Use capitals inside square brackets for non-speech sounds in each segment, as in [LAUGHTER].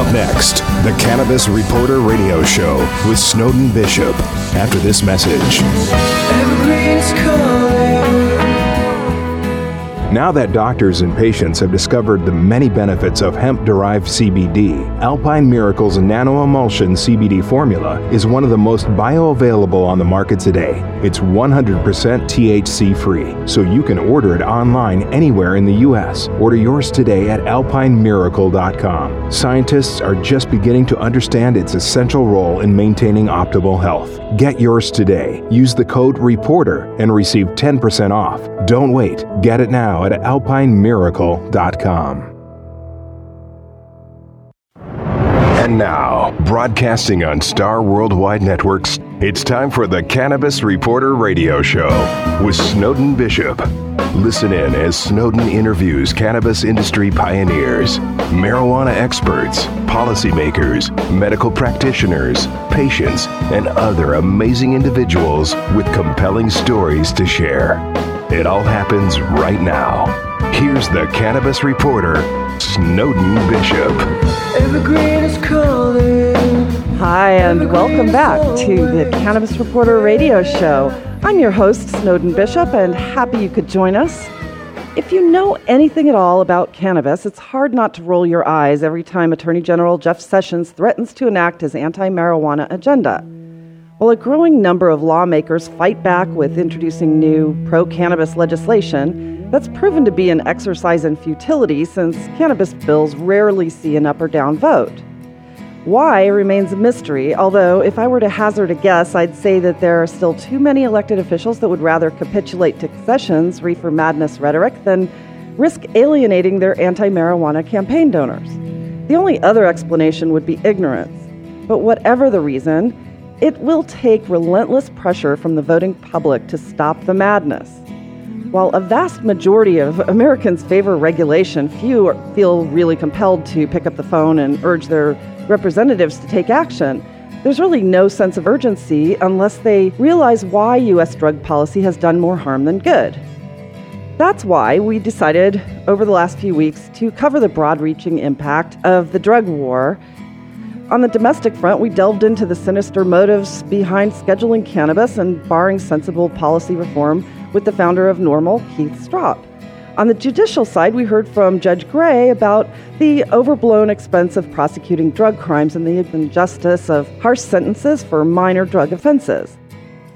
Up next, the Cannabis Reporter Radio Show with Snowden Bishop. After this message. Now that doctors and patients have discovered the many benefits of hemp derived CBD, Alpine Miracles Nano Emulsion CBD formula is one of the most bioavailable on the market today. It's 100% THC free, so you can order it online anywhere in the U.S. Order yours today at alpinemiracle.com. Scientists are just beginning to understand its essential role in maintaining optimal health. Get yours today. Use the code REPORTER and receive 10% off. Don't wait. Get it now at alpinemiracle.com. And now, broadcasting on Star Worldwide Networks, it's time for the Cannabis Reporter Radio Show with Snowden Bishop. Listen in as Snowden interviews cannabis industry pioneers, marijuana experts, policymakers, medical practitioners, patients, and other amazing individuals with compelling stories to share. It all happens right now. Here's the cannabis reporter, Snowden Bishop. Evergreen is calling. Hi, and welcome back to the Cannabis Reporter radio show. I'm your host, Snowden Bishop, and happy you could join us. If you know anything at all about cannabis, it's hard not to roll your eyes every time Attorney General Jeff Sessions threatens to enact his anti marijuana agenda. While a growing number of lawmakers fight back with introducing new pro cannabis legislation, that's proven to be an exercise in futility since cannabis bills rarely see an up or down vote. Why remains a mystery, although, if I were to hazard a guess, I'd say that there are still too many elected officials that would rather capitulate to Sessions' reefer madness rhetoric than risk alienating their anti marijuana campaign donors. The only other explanation would be ignorance. But whatever the reason, it will take relentless pressure from the voting public to stop the madness. While a vast majority of Americans favor regulation, few feel really compelled to pick up the phone and urge their representatives to take action. There's really no sense of urgency unless they realize why U.S. drug policy has done more harm than good. That's why we decided over the last few weeks to cover the broad reaching impact of the drug war on the domestic front, we delved into the sinister motives behind scheduling cannabis and barring sensible policy reform with the founder of NORML, Keith Stroup. On the judicial side, we heard from Judge Gray about the overblown expense of prosecuting drug crimes and the injustice of harsh sentences for minor drug offenses.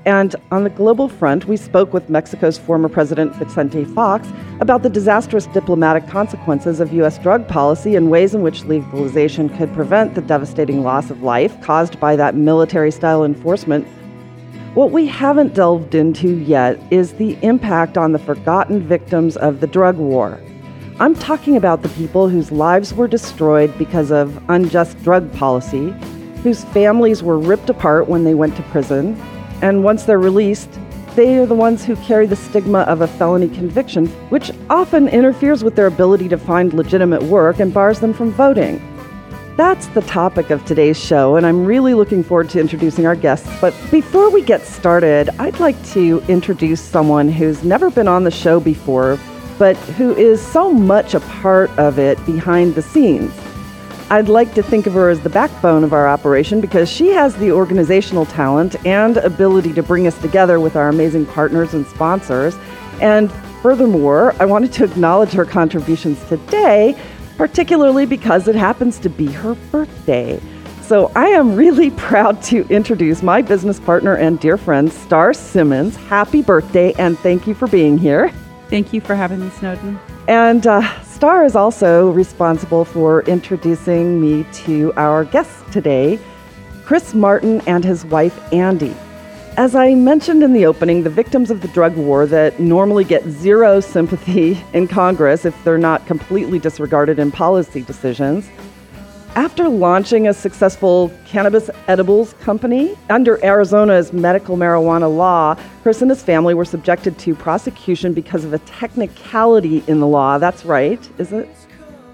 And on the global front, we spoke with Mexico's former president Vicente Fox about the disastrous diplomatic consequences of U.S. drug policy and ways in which legalization could prevent the devastating loss of life caused by that military style enforcement. What we haven't delved into yet is the impact on the forgotten victims of the drug war. I'm talking about the people whose lives were destroyed because of unjust drug policy, whose families were ripped apart when they went to prison, and once they're released, they are the ones who carry the stigma of a felony conviction, which often interferes with their ability to find legitimate work and bars them from voting. That's the topic of today's show, and I'm really looking forward to introducing our guests. But before we get started, I'd like to introduce someone who's never been on the show before, but who is so much a part of it behind the scenes. I'd like to think of her as the backbone of our operation because she has the organizational talent and ability to bring us together with our amazing partners and sponsors. And furthermore, I wanted to acknowledge her contributions today, particularly because it happens to be her birthday. So I am really [LAUGHS] proud to introduce my business partner and dear friend, Star Simmons. Happy birthday, and thank you for being here. Thank you for having me, Snowden. And uh, Star is also responsible for introducing me to our guests today, Chris Martin and his wife, Andy. As I mentioned in the opening, the victims of the drug war that normally get zero sympathy [LAUGHS] in Congress if they're not completely disregarded in policy decisions after launching a successful cannabis edibles company under Arizona's medical marijuana law, Chris and his family were subjected to prosecution because of a technicality in the law. That's right, is it?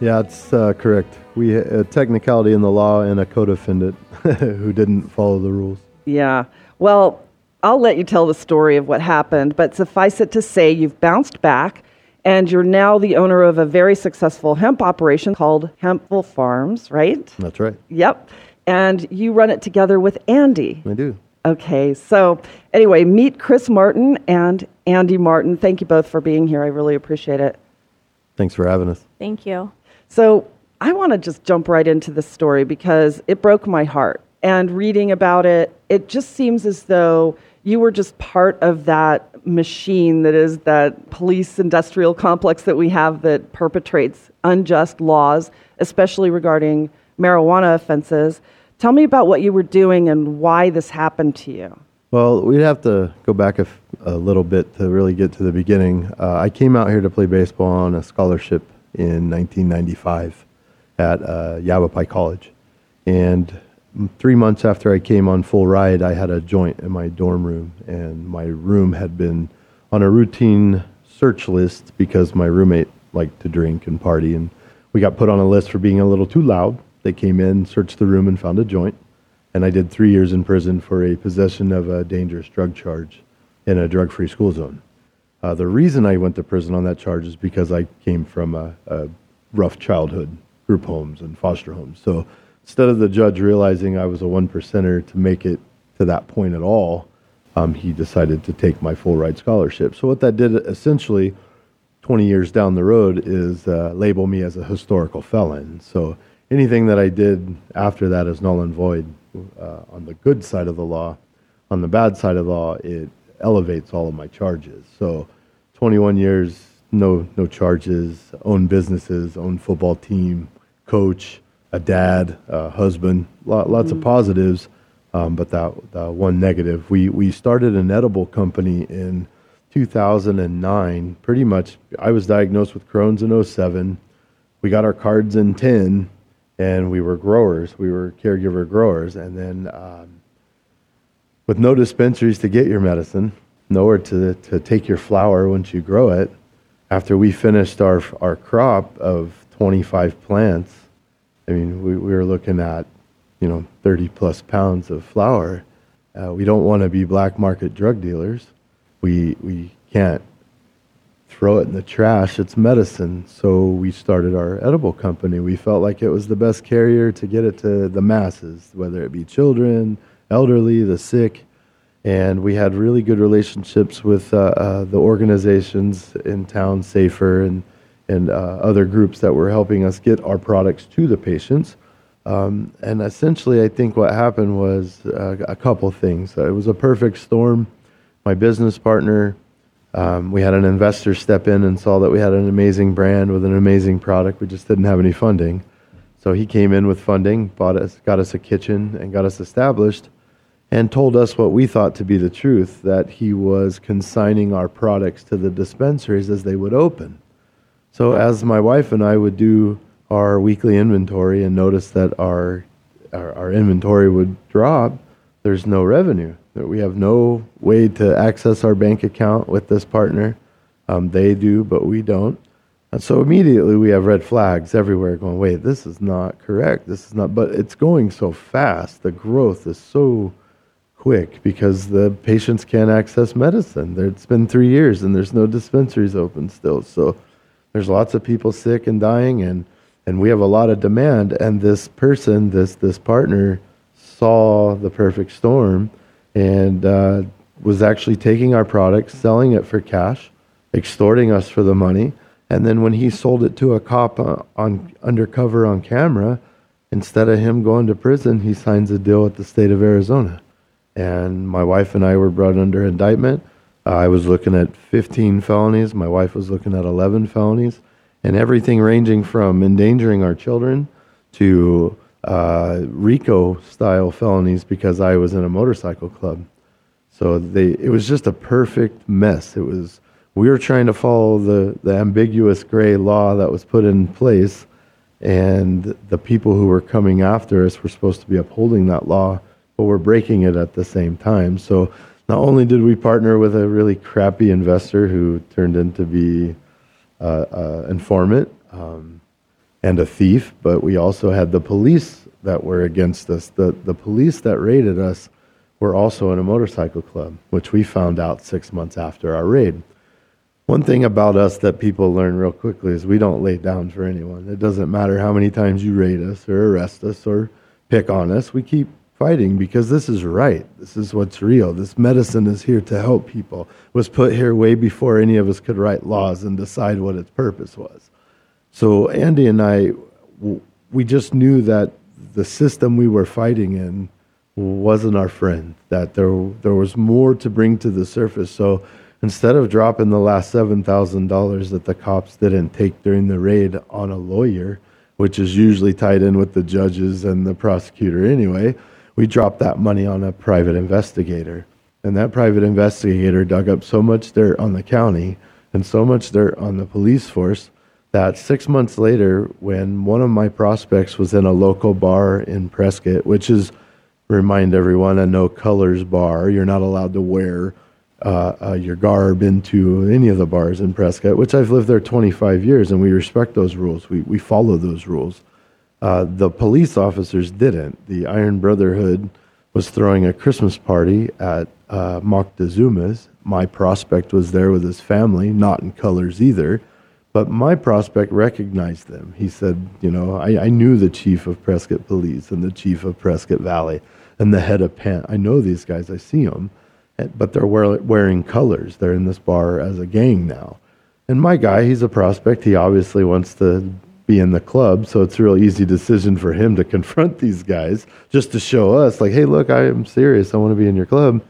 Yeah, it's uh, correct. We a technicality in the law and a co-defendant [LAUGHS] who didn't follow the rules. Yeah. Well, I'll let you tell the story of what happened, but suffice it to say, you've bounced back And you're now the owner of a very successful hemp operation called Hempful Farms, right? That's right. Yep. And you run it together with Andy. I do. Okay, so anyway, meet Chris Martin and Andy Martin. Thank you both for being here. I really appreciate it. Thanks for having us. Thank you. So I want to just jump right into this story because it broke my heart. And reading about it, it just seems as though you were just part of that machine that is that police industrial complex that we have that perpetrates unjust laws, especially regarding marijuana offenses. Tell me about what you were doing and why this happened to you. Well, we'd have to go back a, f- a little bit to really get to the beginning. Uh, I came out here to play baseball on a scholarship in 1995 at uh, Yavapai College. And three months after I came on full ride, I had a joint in my dorm room, and my room had been on a routine search list because my roommate liked to drink and party. And we got put on a list for being a little too loud. They came in, searched the room, and found a joint. And I did three years in prison for a possession of a dangerous drug charge in a drug free school zone. Uh, the reason I went to prison on that charge is because I came from a, a rough childhood, group homes and foster homes. So instead of the judge realizing I was a one percenter to make it to that point at all, um, he decided to take my full ride scholarship. So what that did essentially, 20 years down the road, is uh, label me as a historical felon. So anything that I did after that is null and void uh, on the good side of the law. On the bad side of the law, it elevates all of my charges. So 21 years, no no charges, own businesses, own football team, coach, a dad, a husband, lot, lots of positives, um, but that, that one negative. We we started an edible company in 2009. Pretty much, I was diagnosed with Crohn's in 07. We got our cards in 10, and we were growers. We were caregiver growers, and then. Um, with no dispensaries to get your medicine, nowhere to, to take your flower once you grow it. After we finished our, our crop of 25 plants, I mean, we, we were looking at, you know, 30 plus pounds of flower. Uh, we don't want to be black market drug dealers. We, we can't throw it in the trash. It's medicine. So we started our edible company. We felt like it was the best carrier to get it to the masses, whether it be children, elderly, the sick, and we had really good relationships with uh, uh, the organizations in town, Safer, and and uh, other groups that were helping us get our products to the patients. Um, and essentially, I think what happened was uh, a couple things. it was a perfect storm. My business partner, um, we had an investor step in and saw that we had an amazing brand with an amazing product. We just didn't have any funding. So he came in with funding, bought us, got us a kitchen, and got us established and told us what we thought to be the truth that he was consigning our products to the dispensaries as they would open. So, as my wife and I would do our weekly inventory and notice that our, our, our inventory would drop, there's no revenue. That we have no way to access our bank account with this partner. Um, they do, but we don't. And so immediately we have red flags everywhere going, wait, this is not correct. This is not, but it's going so fast. The growth is so quick because the patients can't access medicine. It's been three years and there's no dispensaries open still. So there's lots of people sick and dying, and, and we have a lot of demand. And this person, this, this partner, saw the perfect storm and uh, was actually taking our product, selling it for cash, extorting us for the money. And then when he sold it to a cop uh, on undercover on camera, instead of him going to prison, he signs a deal with the state of Arizona and my wife and I were brought under indictment. I was looking at 15 felonies. My wife was looking at 11 felonies, and everything ranging from endangering our children to uh, RICO style felonies because I was in a motorcycle club. So they, it was just a perfect mess. It was we were trying to follow the, the ambiguous gray law that was put in place, and the people who were coming after us were supposed to be upholding that law but we're breaking it at the same time. So not only did we partner with a really crappy investor who turned into be uh, uh, informant um, and a thief, but we also had the police that were against us. The the police that raided us were also in a motorcycle club, which we found out six months after our raid. One thing about us that people learn real quickly is we don't lay down for anyone. It doesn't matter how many times you raid us or arrest us or pick on us. We keep fighting because this is right. This is what's real. This medicine is here to help people. It was put here way before any of us could write laws and decide what its purpose was. So Andy and I, we just knew that the system we were fighting in wasn't our friend. That there there was more to bring to the surface. So instead of dropping the last seven thousand dollars that the cops didn't take during the raid on a lawyer, which is usually tied in with the judges and the prosecutor anyway we dropped that money on a private investigator. And that private investigator dug up so much dirt on the county and so much dirt on the police force that six months later, when one of my prospects was in a local bar in Prescott, which is, remind everyone, a no colors bar, you're not allowed to wear uh, uh, your garb into any of the bars in Prescott, which I've lived there 25 years, and we respect those rules. We, we follow those rules. Uh, the police officers didn't. The Iron Brotherhood was throwing a Christmas party at uh, Moctezuma's. My prospect was there with his family, not in colors either. But my prospect recognized them. He said, You know, I, I knew the chief of Prescott Police and the chief of Prescott Valley and the head of PANT. I know these guys, I see them, but they're wearing colors. They're in this bar as a gang now. And my guy, he's a prospect. He obviously wants to be in the club. So it's a real easy decision for him to confront these guys just to show us, like, hey, look, I am serious. I want to be in your club.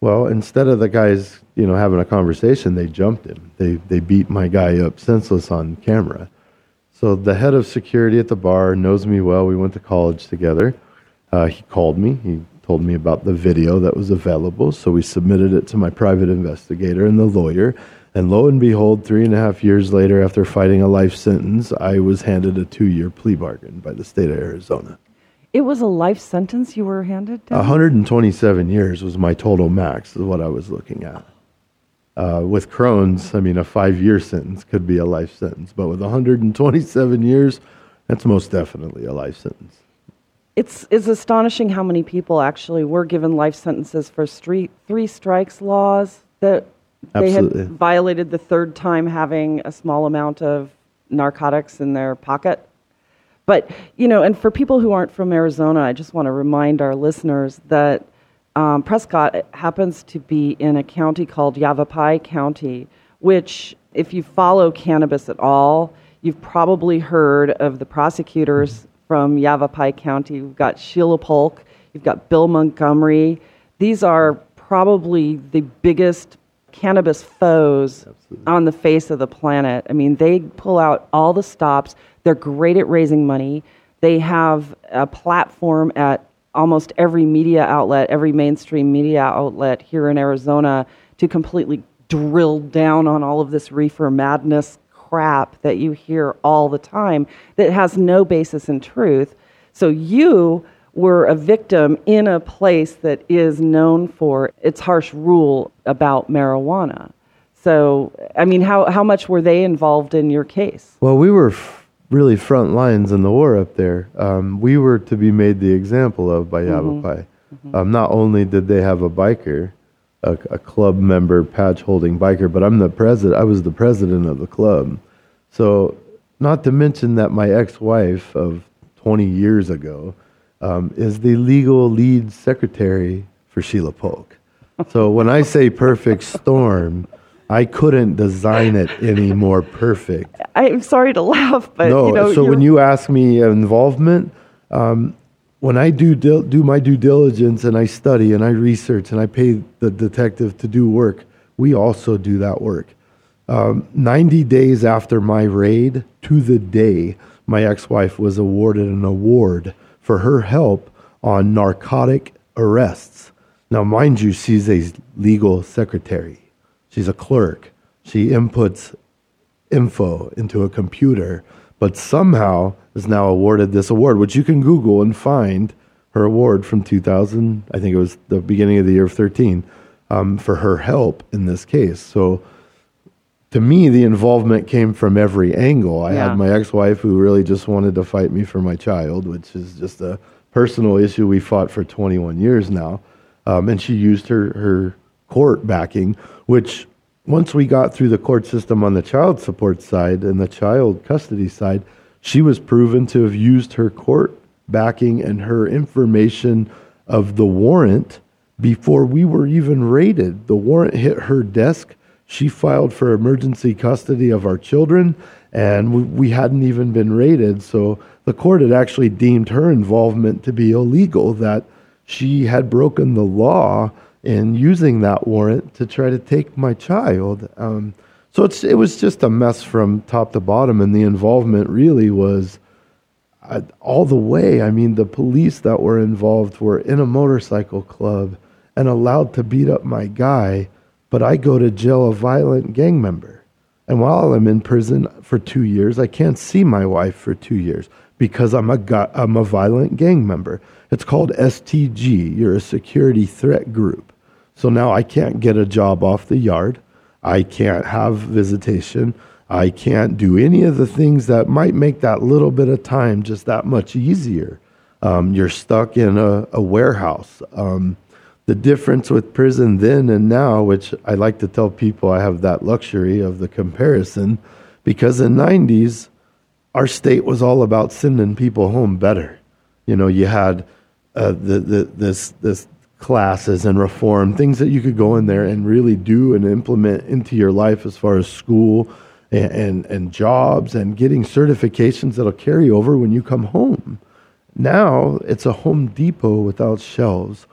Well, instead of the guys, you know, having a conversation, they jumped him. They they beat my guy up senseless on camera. So the head of security at the bar knows me well. We went to college together. Uh, he called me. He told me about the video that was available. So we submitted it to my private investigator and the lawyer. And lo and behold, three and a half years later, after fighting a life sentence, I was handed a two year plea bargain by the state of Arizona. It was a life sentence you were handed? Down? 127 years was my total max, is what I was looking at. Uh, with Crohn's, I mean, a five year sentence could be a life sentence, but with 127 years, that's most definitely a life sentence. It's, it's astonishing how many people actually were given life sentences for street, three strikes laws that they had violated the third time having a small amount of narcotics in their pocket. But, you know, and for people who aren't from Arizona, I just want to remind our listeners that um, Prescott happens to be in a county called Yavapai County, which, if you follow cannabis at all, you've probably heard of the prosecutors from Yavapai County. You've got Sheila Polk, you've got Bill Montgomery. These are probably the biggest cannabis foes Absolutely. on the face of the planet. I mean, they pull out all the stops. They're great at raising money. They have a platform at almost every media outlet, every mainstream media outlet here in Arizona to completely drill down on all of this reefer madness crap that you hear all the time that has no basis in truth. So you were a victim in a place that is known for its harsh rule about marijuana. So, I mean, how, how much were they involved in your case? Well, we were f- really front lines in the war up there. Um, we were to be made the example of by mm-hmm. Yavapai. Mm-hmm. Um, not only did they have a biker, a, a club member, patch holding biker, but I'm the president. I was the president of the club. So, not to mention that my ex wife of 20 years ago, um, is the legal lead secretary for Sheila Polk. So when I say perfect storm, I couldn't design it any more perfect. I'm sorry to laugh, but no. You know, so when you ask me involvement, um, when I do do my due diligence and I study and I research and I pay the detective to do work, we also do that work. Um, 90 days after my raid, to the day, my ex-wife was awarded an award for her help on narcotic arrests. Now, mind you, she's a legal secretary, she's a clerk. She inputs info into a computer, but somehow is now awarded this award, which you can Google and find her award from 2000. I think it was the beginning of the year of 13 um, for her help in this case. So to me, the involvement came from every angle. I yeah. had my ex wife who really just wanted to fight me for my child, which is just a personal issue we fought for 21 years now. Um, and she used her, her court backing, which once we got through the court system on the child support side and the child custody side, she was proven to have used her court backing and her information of the warrant before we were even raided. The warrant hit her desk. She filed for emergency custody of our children, and we, we hadn't even been raided. So the court had actually deemed her involvement to be illegal, that she had broken the law in using that warrant to try to take my child. Um, so it was just a mess from top to bottom, and the involvement really was uh, all the way. I mean, the police that were involved were in a motorcycle club and allowed to beat up my guy, but I go to jail a violent gang member. And while I'm in prison for two years, I can't see my wife for two years because I'm a, I'm a violent gang member. It's called STG. You're a security threat group. So now I can't get a job off the yard. I can't have visitation. I can't do any of the things that might make that little bit of time just that much easier. Um, you're stuck in a, a warehouse. Um, the difference with prison then and now, which I like to tell people I have that luxury of the comparison, because in 90s, our state was all about sending people home better. You know, you had uh, the, the, this, this classes and reform, things that you could go in there and really do and implement into your life as far as school and, and, and jobs and getting certifications that'll carry over when you come home. Now it's a Home Depot without shelves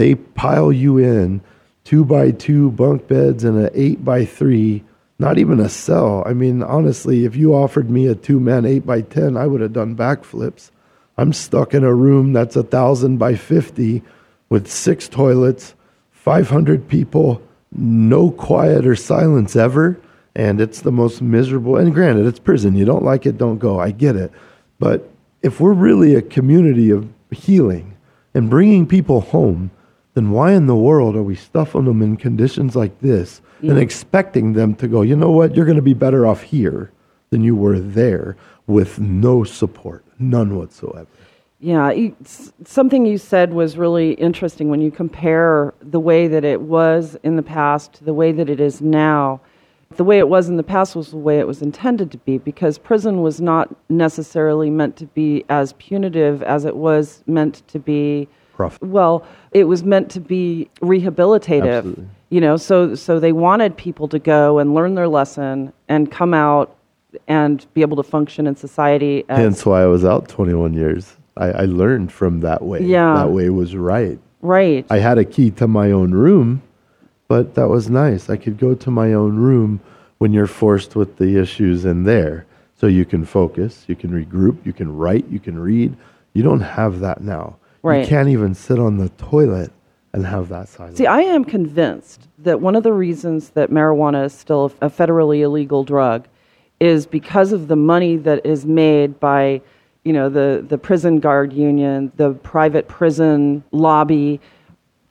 they pile you in two by two bunk beds and an eight by three, not even a cell. I mean, honestly, if you offered me a two man eight by 10, I would have done backflips. I'm stuck in a room that's a thousand by 50 with six toilets, 500 people, no quiet or silence ever. And it's the most miserable. And granted, it's prison. You don't like it, don't go. I get it. But if we're really a community of healing and bringing people home, then why in the world are we stuffing them in conditions like this yeah. and mm. expecting them to go, you know what, you're going to be better off here than you were there with no support, none whatsoever? Yeah, something you said was really interesting when you compare the way that it was in the past to the way that it is now. The way it was in the past was the way it was intended to be because prison was not necessarily meant to be as punitive as it was meant to be well, it was meant to be rehabilitative. Absolutely. You know, so so they wanted people to go and learn their lesson and come out and be able to function in society. Hence why I was out 21 years. I, I learned from that way. Yeah. That way was right. Right. I had a key to my own room, but that was nice. I could go to my own room when you're forced with the issues in there. So you can focus, you can regroup, you can write, you can read. You don't have that now. Right. You can't even sit on the toilet and have that silence. See, I am convinced that one of the reasons that marijuana is still a federally illegal drug is because of the money that is made by, you know, the, the prison guard union, the private prison lobby.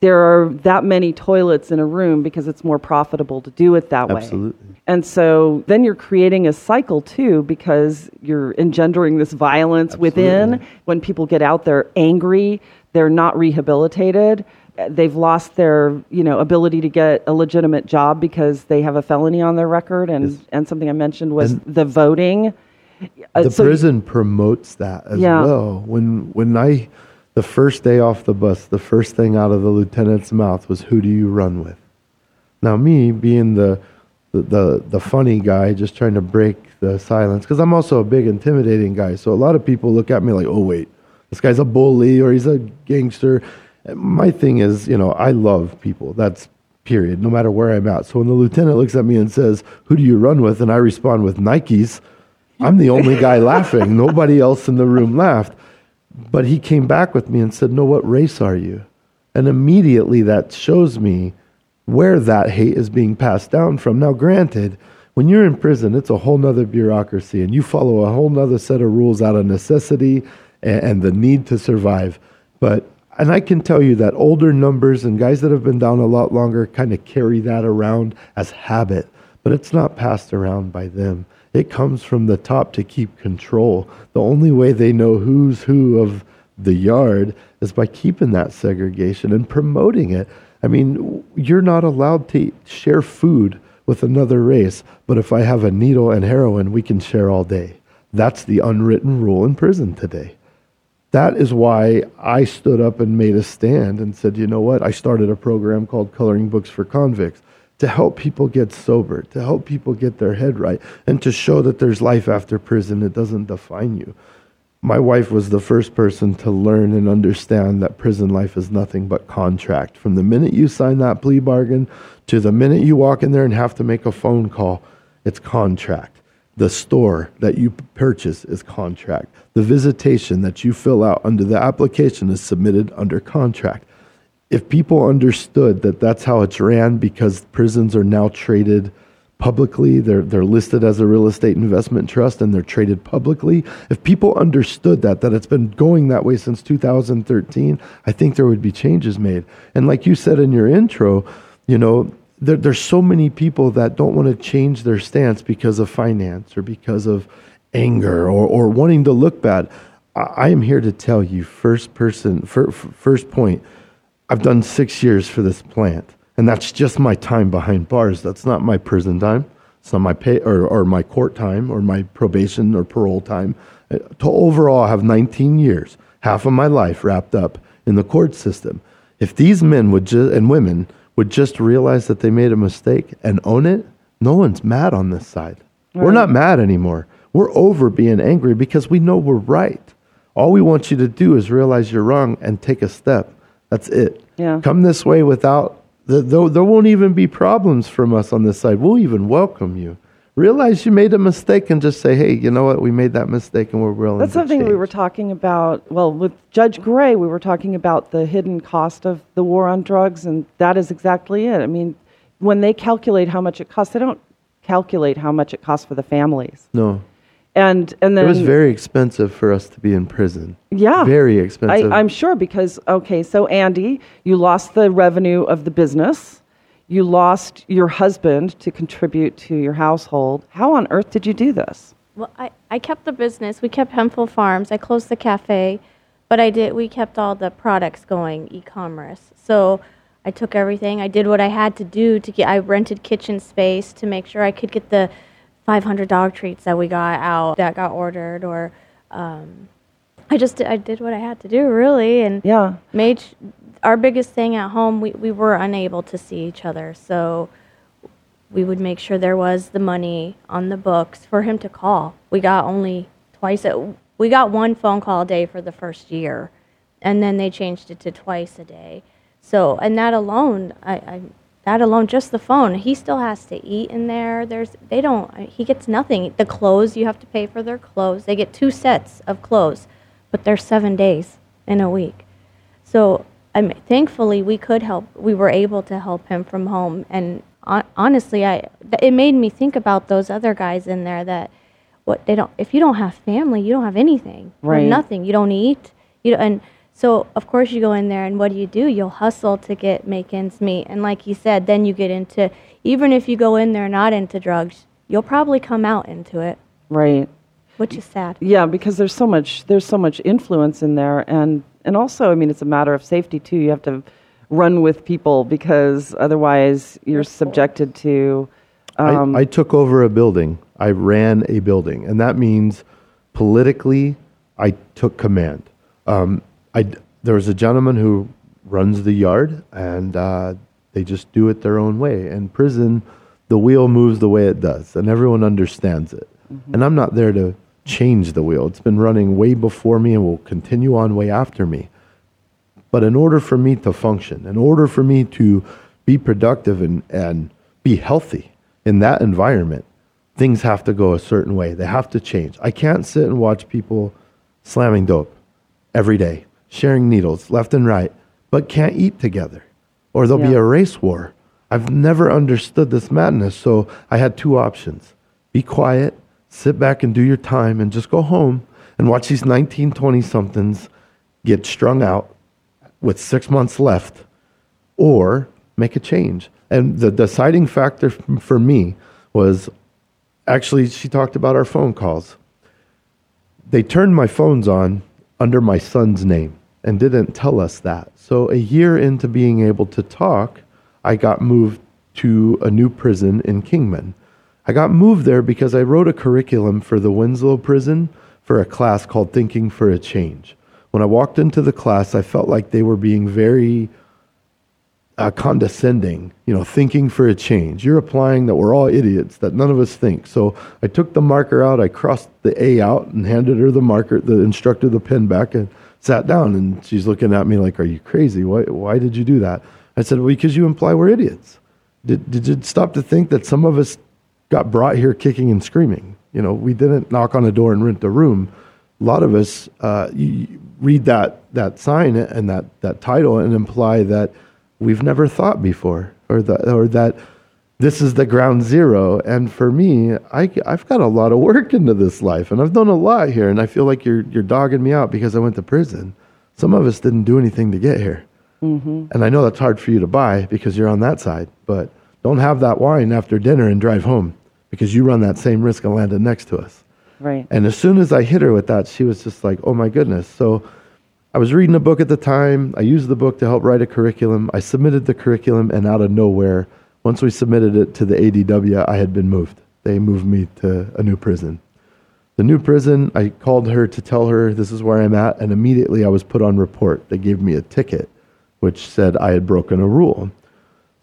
There are that many toilets in a room because it's more profitable to do it that way. Absolutely. And so then you're creating a cycle too because you're engendering this violence Absolutely. within. When people get out, they're angry, they're not rehabilitated. They've lost their, you know, ability to get a legitimate job because they have a felony on their record. And, yes. and something I mentioned was and the voting. Uh, the so prison promotes that as yeah. well. When when I the first day off the bus, the first thing out of the lieutenant's mouth was, "Who do you run with?" Now, me being the the, the, the funny guy just trying to break the silence because I'm also a big intimidating guy. So a lot of people look at me like, oh wait, this guy's a bully or he's a gangster. My thing is, you know, I love people. That's period, no matter where I'm at. So when the lieutenant looks at me and says, "Who do you run with?" and I respond with Nikes, I'm the only guy [LAUGHS] laughing. Nobody else in the room laughed. But he came back with me and said, "No, what race are you?" And immediately that shows me where that hate is being passed down from. Now, granted, when you're in prison, it's a whole nother bureaucracy and you follow a whole nother set of rules out of necessity and, and the need to survive. But, and I can tell you that older numbers and guys that have been down a lot longer kind of carry that around as habit, but it's not passed around by them. It comes from the top to keep control. The only way they know who's who of the yard is by keeping that segregation and promoting it. I mean, you're not allowed to share food with another race, but if I have a needle and heroin, we can share all day. That's the unwritten rule in prison today. That is why I stood up and made a stand and said, you know what? I started a program called Coloring Books for Convicts to help people get sober, to help people get their head right, and to show that there's life after prison. It doesn't define you. My wife was the first person to learn and understand that prison life is nothing but contract. From the minute you sign that plea bargain to the minute you walk in there and have to make a phone call, it's contract. The store that you purchase is contract. The visitation that you fill out under the application is submitted under contract if people understood that that's how it's ran because prisons are now traded publicly, they're, they're listed as a real estate investment trust and they're traded publicly. If people understood that, that it's been going that way since 2013, I think there would be changes made. And like you said in your intro, you know, there, there's so many people that don't want to change their stance because of finance or because of anger or, or wanting to look bad. I, I am here to tell you, first person, first point, I've done six years for this plant, and that's just my time behind bars. That's not my prison time. It's not my pay or, or my court time or my probation or parole time. Uh, to overall, I have 19 years, half of my life wrapped up in the court system. If these men would ju- and women would just realize that they made a mistake and own it, no one's mad on this side. Right. We're not mad anymore. We're over being angry because we know we're right. All we want you to do is realize you're wrong and take a step that's it. Yeah. Come this way without, the, there, there won't even be problems from us on this side. We'll even welcome you. Realize you made a mistake and just say, hey, you know what? We made that mistake and we're willing That's something change. we were talking about. Well, with Judge Gray, we were talking about the hidden cost of the war on drugs, and that is exactly it. I mean, when they calculate how much it costs, they don't calculate how much it costs for the families. No. And and then it was very expensive for us to be in prison. Yeah, very expensive. I, I'm sure because okay, so Andy, you lost the revenue of the business. You lost your husband to contribute to your household. How on earth did you do this? Well, I, I kept the business. We kept Hempful Farms. I closed the cafe, but I did. We kept all the products going, e-commerce. So I took everything. I did what I had to do to get. I rented kitchen space to make sure I could get the 500 dog treats that we got out that got ordered or um, I just did, I did what I had to do really and yeah. made sh- our biggest thing at home we, we were unable to see each other. So we would make sure there was the money on the books for him to call. We got only twice a, we got one phone call a day for the first year and then they changed it to twice a day. So and that alone I, I that alone, just the phone, he still has to eat in there. There's, they don't, he gets nothing. The clothes, you have to pay for their clothes. They get two sets of clothes, but they're seven days in a week. So, I mean, thankfully, we could help. We were able to help him from home. And honestly, I, it made me think about those other guys in there that, what they don't, if you don't have family, you don't have anything. Right. nothing. You don't eat. You don't, and so of course you go in there and what do you do? You'll hustle to get make ends meet. And like you said, then you get into even if you go in there not into drugs, you'll probably come out into it. Right. Which is sad. Yeah, because there's so much there's so much influence in there and and also I mean it's a matter of safety too. You have to run with people because otherwise you're subjected to um, I, I took over a building. I ran a building, and that means politically, I took command. Um, I, there was a gentleman who runs the yard, and uh, they just do it their own way. In prison, the wheel moves the way it does, and everyone understands it. Mm-hmm. And I'm not there to change the wheel. It's been running way before me and will continue on way after me. But in order for me to function, in order for me to be productive and, and be healthy in that environment, things have to go a certain way. They have to change. I can't sit and watch people slamming dope every day sharing needles left and right, but can't eat together, or there'll yeah. be a race war. I've never understood this madness. So I had two options be quiet, sit back and do your time, and just go home and watch these 19, 20 somethings get strung out with six months left, or make a change. And the deciding factor for me was actually, she talked about our phone calls. They turned my phones on under my son's name and didn't tell us that. So a year into being able to talk, I got moved to a new prison in Kingman. I got moved there because I wrote a curriculum for the Winslow prison for a class called Thinking for a Change. When I walked into the class, I felt like they were being very uh, condescending, you know, thinking for a change. You're applying that we're all idiots, that none of us think. So I took the marker out, I crossed the A out and handed her the marker, the instructor the pen back and sat down. And she's looking at me like, Are you crazy? Why, why did you do that? I said, Well, because you imply we're idiots. Did, did you stop to think that some of us got brought here kicking and screaming? You know, we didn't knock on a door and rent a room. A lot of us uh, read that, that sign and that, that title and imply that we've never thought before, or that, or that this is the ground zero. And for me, I, I've got a lot of work into this life, and I've done a lot here, and I feel like you're, you're dogging me out because I went to prison. Some of us didn't do anything to get here. Mm-hmm. And I know that's hard for you to buy because you're on that side, but don't have that wine after dinner and drive home because you run that same risk of landing next to us. Right. And as soon as I hit her with that, she was just like, oh my goodness. So I was reading a book at the time. I used the book to help write a curriculum. I submitted the curriculum, and out of nowhere, once we submitted it to the ADW, I had been moved. They moved me to a new prison. The new prison, I called her to tell her this is where I'm at, and immediately I was put on report. They gave me a ticket, which said I had broken a rule.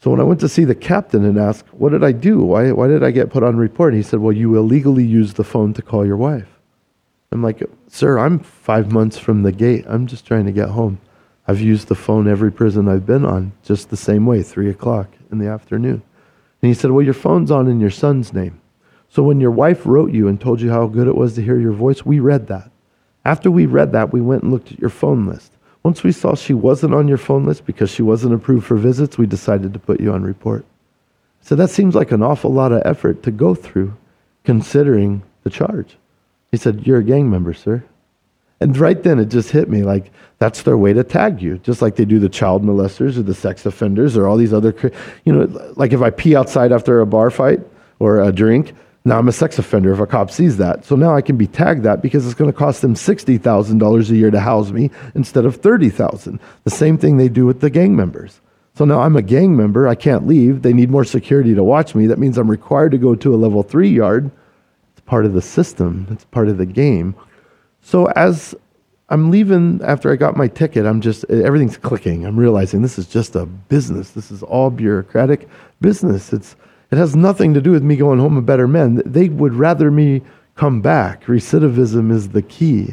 So when I went to see the captain and asked, What did I do? Why, why did I get put on report? He said, Well, you illegally used the phone to call your wife. I'm like, Sir, I'm five months from the gate. I'm just trying to get home. I've used the phone every prison I've been on, just the same way, three o'clock in the afternoon. And he said, Well, your phone's on in your son's name. So when your wife wrote you and told you how good it was to hear your voice, we read that. After we read that, we went and looked at your phone list. Once we saw she wasn't on your phone list because she wasn't approved for visits, we decided to put you on report. So that seems like an awful lot of effort to go through considering the charge. He said, You're a gang member, sir. And right then it just hit me like that's their way to tag you, just like they do the child molesters or the sex offenders or all these other, you know, like if I pee outside after a bar fight or a drink, now I'm a sex offender if a cop sees that. So now I can be tagged that because it's going to cost them $60,000 a year to house me instead of 30,000. The same thing they do with the gang members. So now I'm a gang member, I can't leave. They need more security to watch me. That means I'm required to go to a level 3 yard It's part of the system, it's part of the game. So as I'm leaving after I got my ticket, I'm just, everything's clicking. I'm realizing this is just a business. This is all bureaucratic business. It's, it has nothing to do with me going home a better man. They would rather me come back. Recidivism is the key.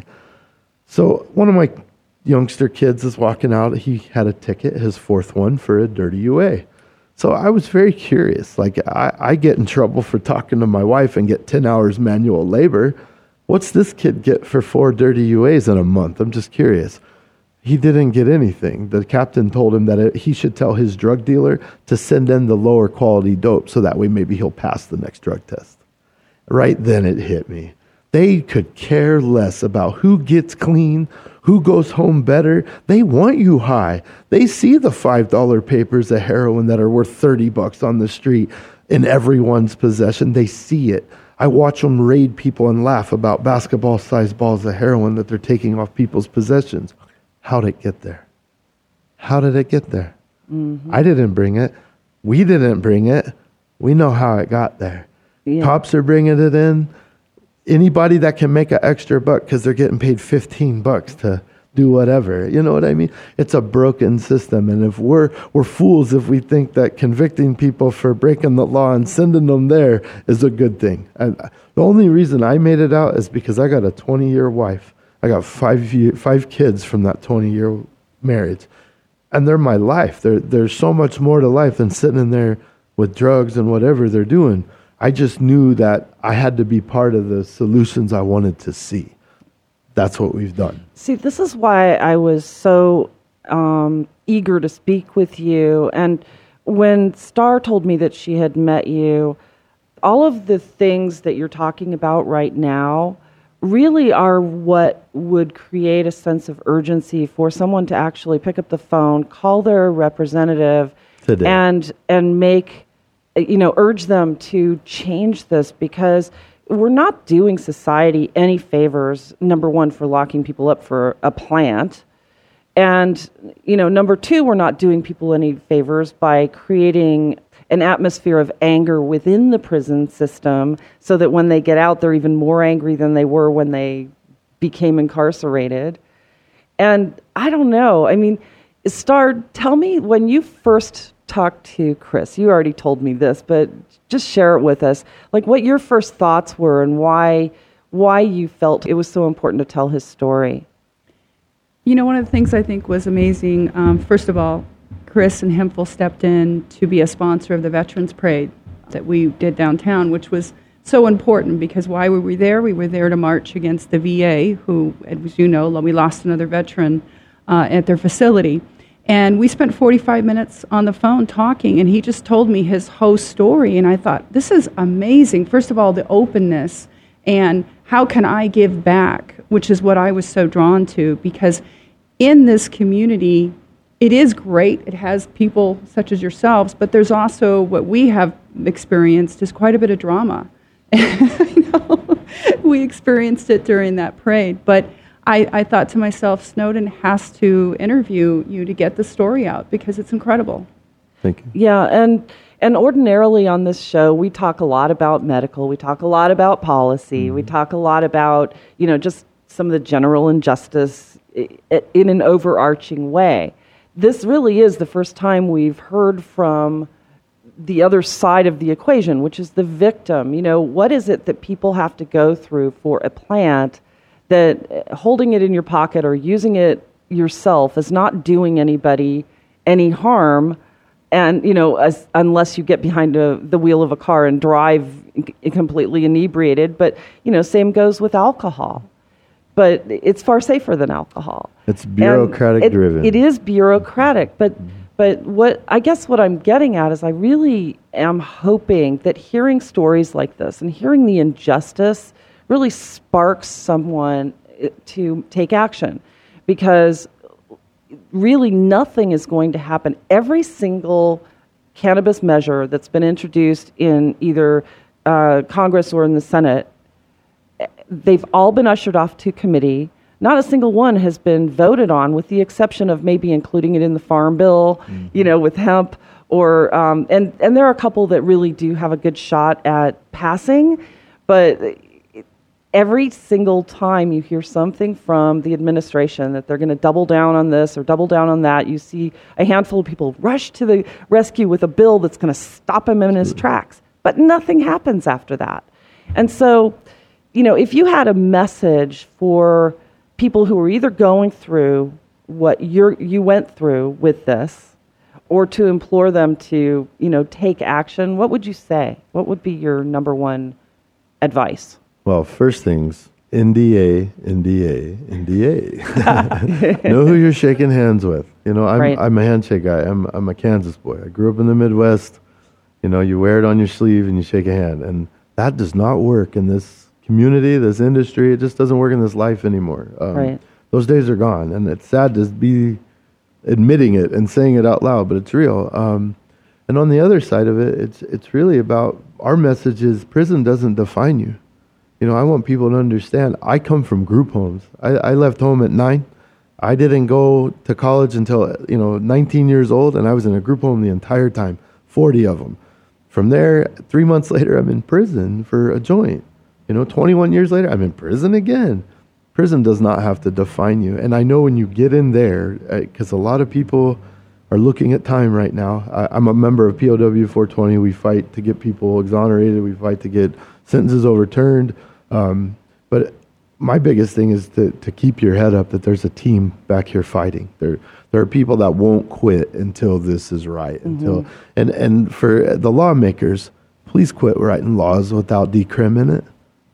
So one of my youngster kids is walking out. He had a ticket, his fourth one, for a dirty UA. So I was very curious. Like, I, I get in trouble for talking to my wife and get 10 hours manual labor. What's this kid get for four dirty UAs in a month? I'm just curious. He didn't get anything. The captain told him that it, he should tell his drug dealer to send in the lower quality dope so that way maybe he'll pass the next drug test. Right then it hit me. They could care less about who gets clean, who goes home better. They want you high. They see the $5 papers of heroin that are worth 30 bucks on the street in everyone's possession. They see it. I watch them raid people and laugh about basketball sized balls of heroin that they're taking off people's possessions. How did it get there? How did it get there? Mm-hmm. I didn't bring it. We didn't bring it. We know how it got there. Yeah. Cops are bringing it in anybody that can make an extra buck because they're getting paid 15 bucks to do whatever. You know what I mean? It's a broken system. And if we're, we're fools if we think that convicting people for breaking the law and sending them there is a good thing. And the only reason I made it out is because I got a 20 year wife. I got five, year, five kids from that 20 year marriage. And they're my life. They're, there's so much more to life than sitting in there with drugs and whatever they're doing. I just knew that I had to be part of the solutions I wanted to see. That's what we've done. See, this is why I was so um, eager to speak with you. And when Star told me that she had met you, all of the things that you're talking about right now really are what would create a sense of urgency for someone to actually pick up the phone, call their representative, Today. and and make you know, urge them to change this because we're not doing society any favors, number one, for locking people up for a plant. And, you know, number two, we're not doing people any favors by creating an atmosphere of anger within the prison system so that when they get out, they're even more angry than they were when they became incarcerated. And I don't know. I mean, Star, tell me when you first talked to Chris, you already told me this, but just share it with us. Like what your first thoughts were and why why you felt it was so important to tell his story. You know, one of the things I think was amazing, um, first of all, Chris and Hempful stepped in to be a sponsor of the Veterans Parade that we did downtown, which was so important because why were we there? We were there to march against the VA, who, as you know, we lost another veteran uh, at their facility. And we spent 45 minutes on the phone talking, and he just told me his whole story. And I thought, this is amazing. First of all, the openness and how can I give back, which is what I was so drawn to, because in this community, it is great. It has people such as yourselves, but there's also what we have experienced is quite a bit of drama. [LAUGHS] you know, [LAUGHS] we experienced it during that parade, but I, I thought to myself, Snowden has to interview you to get the story out because it's incredible. Thank you. Yeah, and and ordinarily on this show we talk a lot about medical, we talk a lot about policy, mm-hmm. we talk a lot about you know just some of the general injustice in an overarching way this really is the first time we've heard from the other side of the equation, which is the victim. You know, what is it that people have to go through for a plant that holding it in your pocket or using it yourself is not doing anybody any harm? And, you know, as, unless you get behind a, the wheel of a car and drive completely inebriated. But, you know, same goes with alcohol but it's far safer than alcohol. It's bureaucratic it, driven. It is bureaucratic, but mm-hmm. but what I guess what I'm getting at is I really am hoping that hearing stories like this and hearing the injustice really sparks someone eh, to take action because really nothing is going to happen. Every single cannabis measure that's been introduced in either uh, Congress or in the Senate they've all been ushered off to committee. Not a single one has been voted on, with the exception of maybe including it in the farm bill, mm-hmm. you know, with hemp. Or um, and and there are a couple that really do have a good shot at passing, but every single time you hear something from the administration that they're going to double down on this or double down on that, you see a handful of people rush to the rescue with a bill that's going to stop him in his mm. tracks. But nothing happens after that. And so you know, if you had a message for people who are either going through what you you went through with this, or to implore them to, you know, take action, what would you say? What would be your number one advice? Well, first things, NDA, NDA, NDA. [LAUGHS] know who you're shaking hands with. You know, I'm, right. I'm a handshake guy. I'm, I'm a Kansas boy. I grew up in the Midwest. You know, you wear it on your sleeve and you shake a hand. And that does not work in this community, this industry. It just doesn't work in this life anymore. Um, right. Those days are gone, and it's sad to be admitting it and saying it out loud, but it's real. Um, and on the other side of it, it's it's really about our message is prison doesn't define you. You know, I want people to understand. I come from group homes. I, I left home at nine. I didn't go to college until you know 19 years old, and I was in a group home the entire time, 40 of them. From there, three months [LAUGHS] later, I'm in prison for a joint. You know, 21 years later, I'm in prison again. Prison does not have to define you. And I know when you get in there, because uh, a lot of people are looking at time right now. I, am a member of POW 420. We fight to get people exonerated, we fight to get sentences overturned. Um, but my biggest thing is to, to keep your head up that there's a team back here fighting. There, there are people that won't quit until this is right. Mm-hmm. Until and, and for the lawmakers, please quit writing laws without decrim in it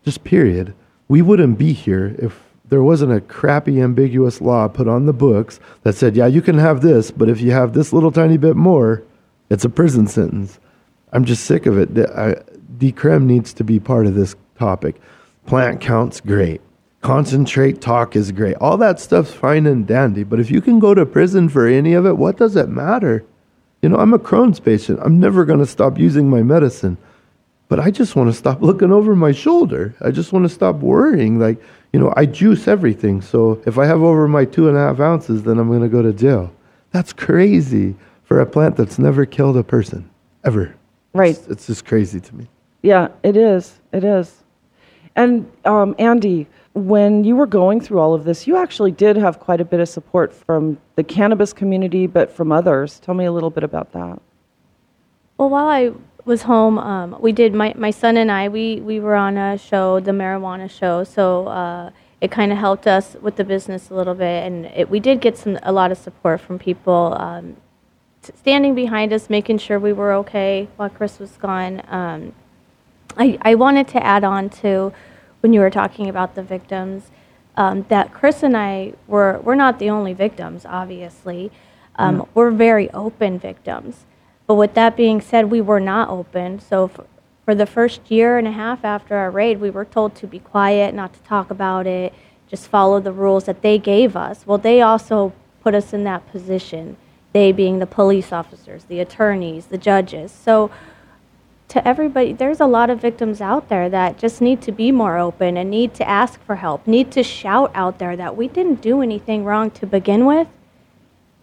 just period, we wouldn't be here if there wasn't a crappy, ambiguous law put on the books that said, yeah, you can have this, but if you have this little tiny bit more, it's a prison sentence. I'm just sick of it. Decrim needs to be part of this topic. Plant counts, great. Concentrate talk is great. All that stuff's fine and dandy, but if you can go to prison for any of it, what does it matter? You know, I'm a Crohn's patient. I'm never going to stop using my medicine. But I just want to stop [LAUGHS] looking over my shoulder. I just want to stop worrying. Like, you know, I juice everything. So if I have over my two and a half ounces, then I'm going to go to jail. That's crazy for a plant that's never killed a person, ever. Right. It's, it's just crazy to me. Yeah, it is. It is. And um, Andy, when you were going through all of this, you actually did have quite a bit of support from the cannabis community, but from others. Tell me a little bit about that. Well, while I was home, um, we did my, my son and I we we were on a show, the marijuana show. So uh, it kind of helped us with the business a little bit, and it, we did get some a lot of support from people um, standing behind us, making sure we were okay while Chris was gone. Um, I I wanted to add on to when you were talking about the victims. Um, that Chris and I were we're not the only victims, obviously. Um, We're very open victims. But with that being said, we were not open. So f- for the first year and a half after our raid, we were told to be quiet, not to talk about it, just follow the rules that they gave us. Well, they also put us in that position, they being the police officers, the attorneys, the judges. So to everybody, there's a lot of victims out there that just need to be more open and need to ask for help, need to shout out there that we didn't do anything wrong to begin with,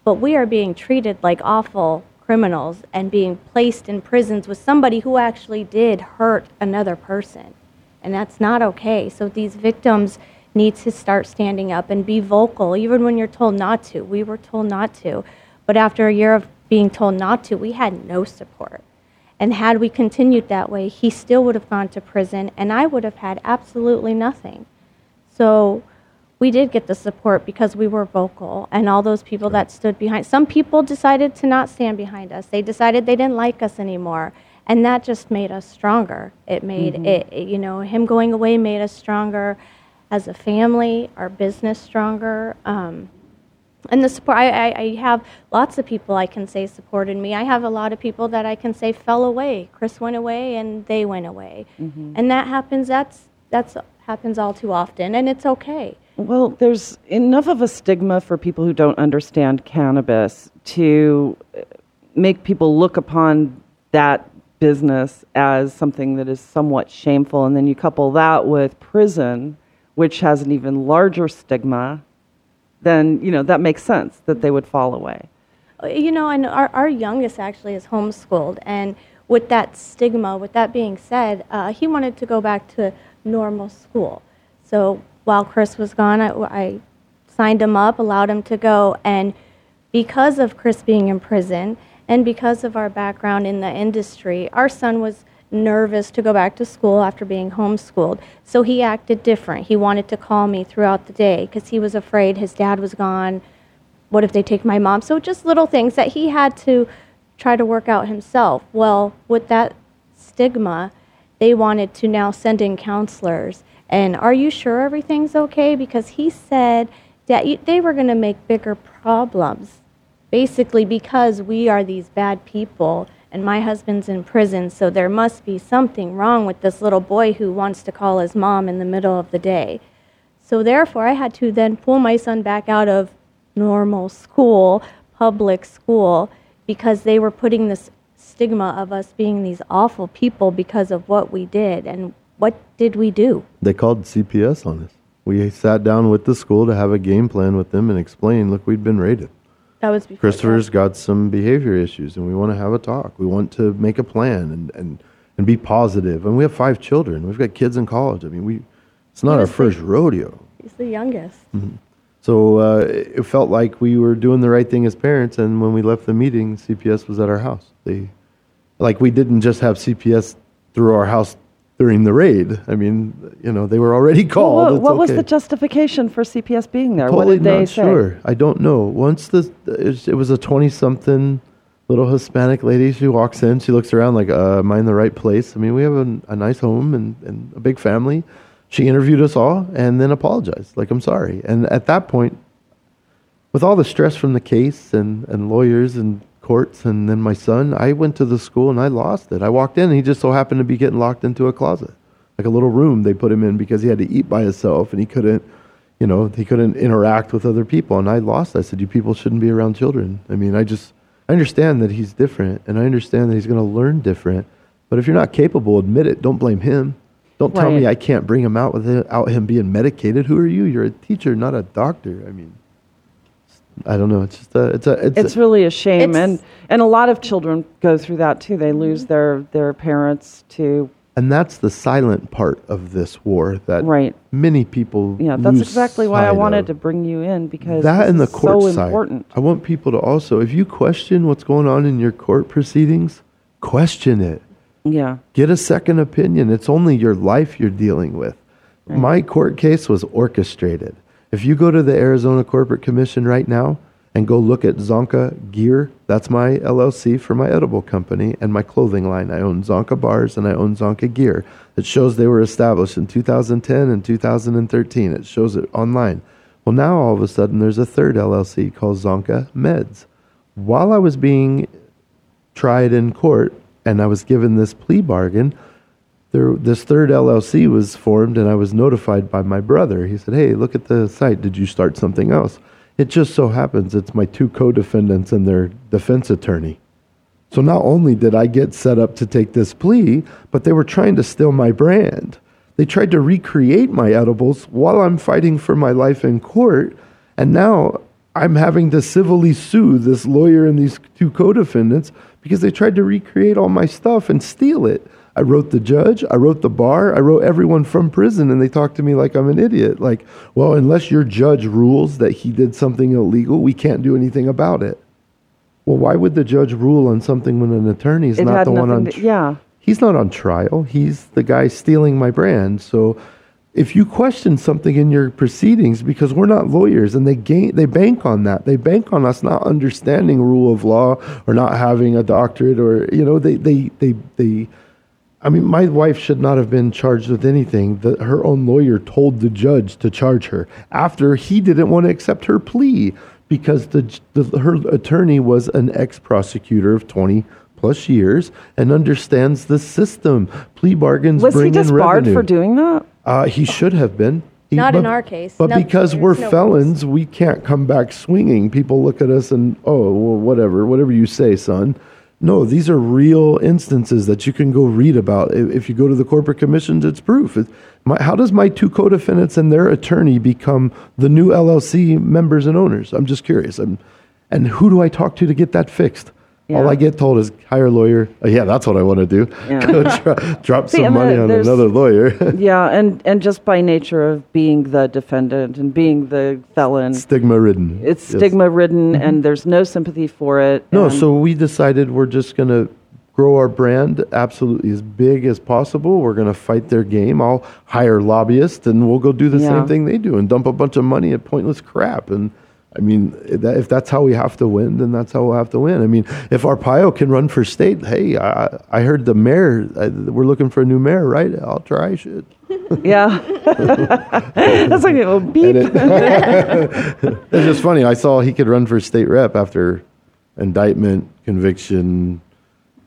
but we are being treated like awful criminals and being placed in prisons with somebody who actually did hurt another person. And that's not okay. So these victims need to start standing up and be vocal, even when you're told not to. We were told not to. But after a year of being told not to, we had no support. And had we continued that way, he still would have gone to prison, and I would have had absolutely nothing. So we did get the support because we were vocal, and all those people that stood behind. Some people decided to not stand behind us. They decided they didn't like us anymore, and that just made us stronger. It made it, it- you know, him going away made us stronger as a family, our business stronger. Um, and the support I, I, I have lots of people i can say supported me. I have a lot of people that i can say fell away. Chris went away and they went away. And that happens that's that's happens all too often and it's okay. Well, there's enough of a stigma for people who don't understand cannabis to uh, make people look upon that business as something that is somewhat shameful. And then you couple that with prison, which has an even larger stigma, then, you know, that makes sense that they would fall away. Uh, you know and our, our youngest actually is homeschooled and with that stigma with that being said uh, he wanted to go back to normal school so while chris was gone I, I signed him up allowed him to go and because of chris being in prison and because of our background in the industry our son was nervous to go back to school after being homeschooled so he acted different he wanted to call me throughout the day because he was afraid his dad was gone what if they take my mom? So just little things that he had to try to work out himself. Well, with that stigma, they wanted to now send in counselors. And are you sure everything's okay? Because he said that they were going to make bigger problems, basically because we are these bad people and my husband's in prison, so there must be something wrong with this little boy who wants to call his mom in the middle of the day. So therefore, I had to then pull my son back out of normal school, public school, because they were putting this stigma of us being these awful people because of what we did. And what did we do? They called CPS on us. We sat down with the school to have a game plan with them and explain, look, we'd been raided. That was before Christopher's got some behavior issues and we want to have a talk. We want to make a plan and, and, and be positive. And we have five children. We've got kids in college. I mean, we, it's not our was the- first rodeo. He's the youngest. So uh, it felt like we were doing the right thing as parents. And when we left the meeting, CPS was at our house. They, like, we didn't just have CPS through our house during the raid. I mean, you know, they were already Well, called. what It's what was the justification for CPS being there? what Totally did they not say? sure. I don't know. Once the it was a twenty-something little Hispanic lady. She walks in. She looks around like, uh, "Am I in the right place?" I mean, we have a, a nice home and, and a big family. She interviewed us all and then apologized, like, "I'm sorry." And at that point, with all the stress from the case and, and lawyers and courts and then my son, I went to the school and I lost it. I walked in and he just so happened to be getting locked into a closet, like a little room they put him in because he had to eat by himself and he couldn't, you know, he couldn't interact with other people. And I lost. I said, you people shouldn't be around children. I mean, I just, I understand that he's different and I understand that he's going to learn different. But if you're not capable, admit it. Don't blame him. Don't tell me I can't bring him out without him being medicated. Who are you? You're a teacher, not a doctor. I mean, I don't know. It's just a, it's a, it's, It's a, really a shame, It's- and and a lot of children go through that too. They lose mm-hmm. their their parents to and that's the silent part of this war that Right. many people. yeah. That's lose exactly why I wanted of. to bring you in because that this and the is court so side. important. I want people to also, if you question what's going on in your court proceedings, question it. Yeah, Get a second opinion. It's only your life you're dealing with. My court case was orchestrated. If you go to the Arizona Corporate Commission right now and go look at Zonka Gear, that's my LLC for my edible company and my clothing line. I own Zonka Bars and I own Zonka Gear. It shows they were established in 2010 and 2013. It shows it online. Well, now all of a sudden there's a third LLC called Zonka Meds. While I was being tried in court and I was given this plea bargain, there, this third LLC was formed and I was notified by my brother. He said, Hey, look at the site. Did you start something else? It just so happens it's my two co defendants and their defense attorney. So not only did I get set up to take this plea, but they were trying to steal my brand. They tried to recreate my edibles while I'm fighting for my life in court. And now I'm having to civilly sue this lawyer and these two co defendants because they tried to recreate all my stuff and steal it. I wrote the judge, I wrote the bar, I wrote everyone from prison, and they talked to me like I'm an idiot. Like, well, unless your judge rules that he did something illegal, we can't do anything about it. Well, why would the judge rule on something when an attorney is not the one on? to- yeah. he's not on trial. He's the guy stealing my brand. So, if you question something in your proceedings, because we're not lawyers, and they gain, they bank on that. They bank on us not understanding rule of law or not having a doctorate, or you know, they they they they. I mean, my wife should not have been charged with anything. The, her own lawyer told the judge to charge her after he didn't want to accept her plea because the, the her attorney was an ex prosecutor of 20 plus years and understands the system. Plea bargains Was bring he disbarred for doing that? Uh, he should have been. He- Not in our case. But No, because we're no rules. felons, we can't come back swinging. People look at us and, oh, well, whatever, whatever you say, son. No, these are real instances that you can go read about. If, you go to the corporate commissions, it's proof. It, my, how does my two co-defendants and their attorney become the new LLC members and owners? I'm just curious. I'm, and who do I talk to to get that fixed? All I get told is hire a lawyer. Oh, yeah, that's what I want to do. Yeah. [LAUGHS] Go dro- drop See, some money on another lawyer. [LAUGHS] Yeah, and and just by nature of being the defendant and being the felon, Stigma ridden. it's stigma ridden, mm-hmm. and there's no sympathy for it. No, so we decided we're just going to grow our brand absolutely as big as possible. We're going to fight their game. I'll hire lobbyists and we'll go do the Yeah. same thing they do and dump a bunch of money at pointless crap. And I mean, if that's how we have to win, then that's how we'll have to win. I mean, if Arpaio can run for state, hey, I, I heard the mayor, I, we're looking for a new mayor, right? I'll try shit. [LAUGHS] yeah, [LAUGHS] that's like a beep. And it- [LAUGHS] it's just funny. I saw he could run for state rep after indictment, conviction,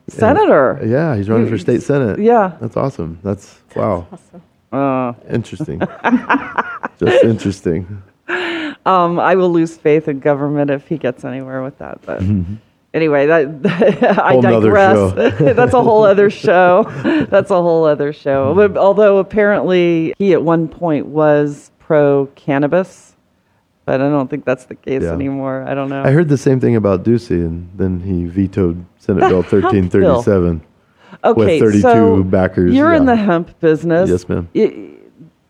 Senator. Yeah, he's running for state senate. Yeah. That's awesome. That's wow. Uh, Interesting. Just interesting. Um, I will lose faith in government if he gets anywhere with that. But anyway, that [LAUGHS] I digress. [LAUGHS] That's a whole other show. [LAUGHS] That's a whole other show. But although apparently he at one point was pro cannabis, but I don't think that's the case Yeah. anymore. I don't know. I heard the same thing about Ducey, and then he vetoed Senate Bill 1337. okay, 32 so backers, You're in the hemp business. Yes, ma'am. I-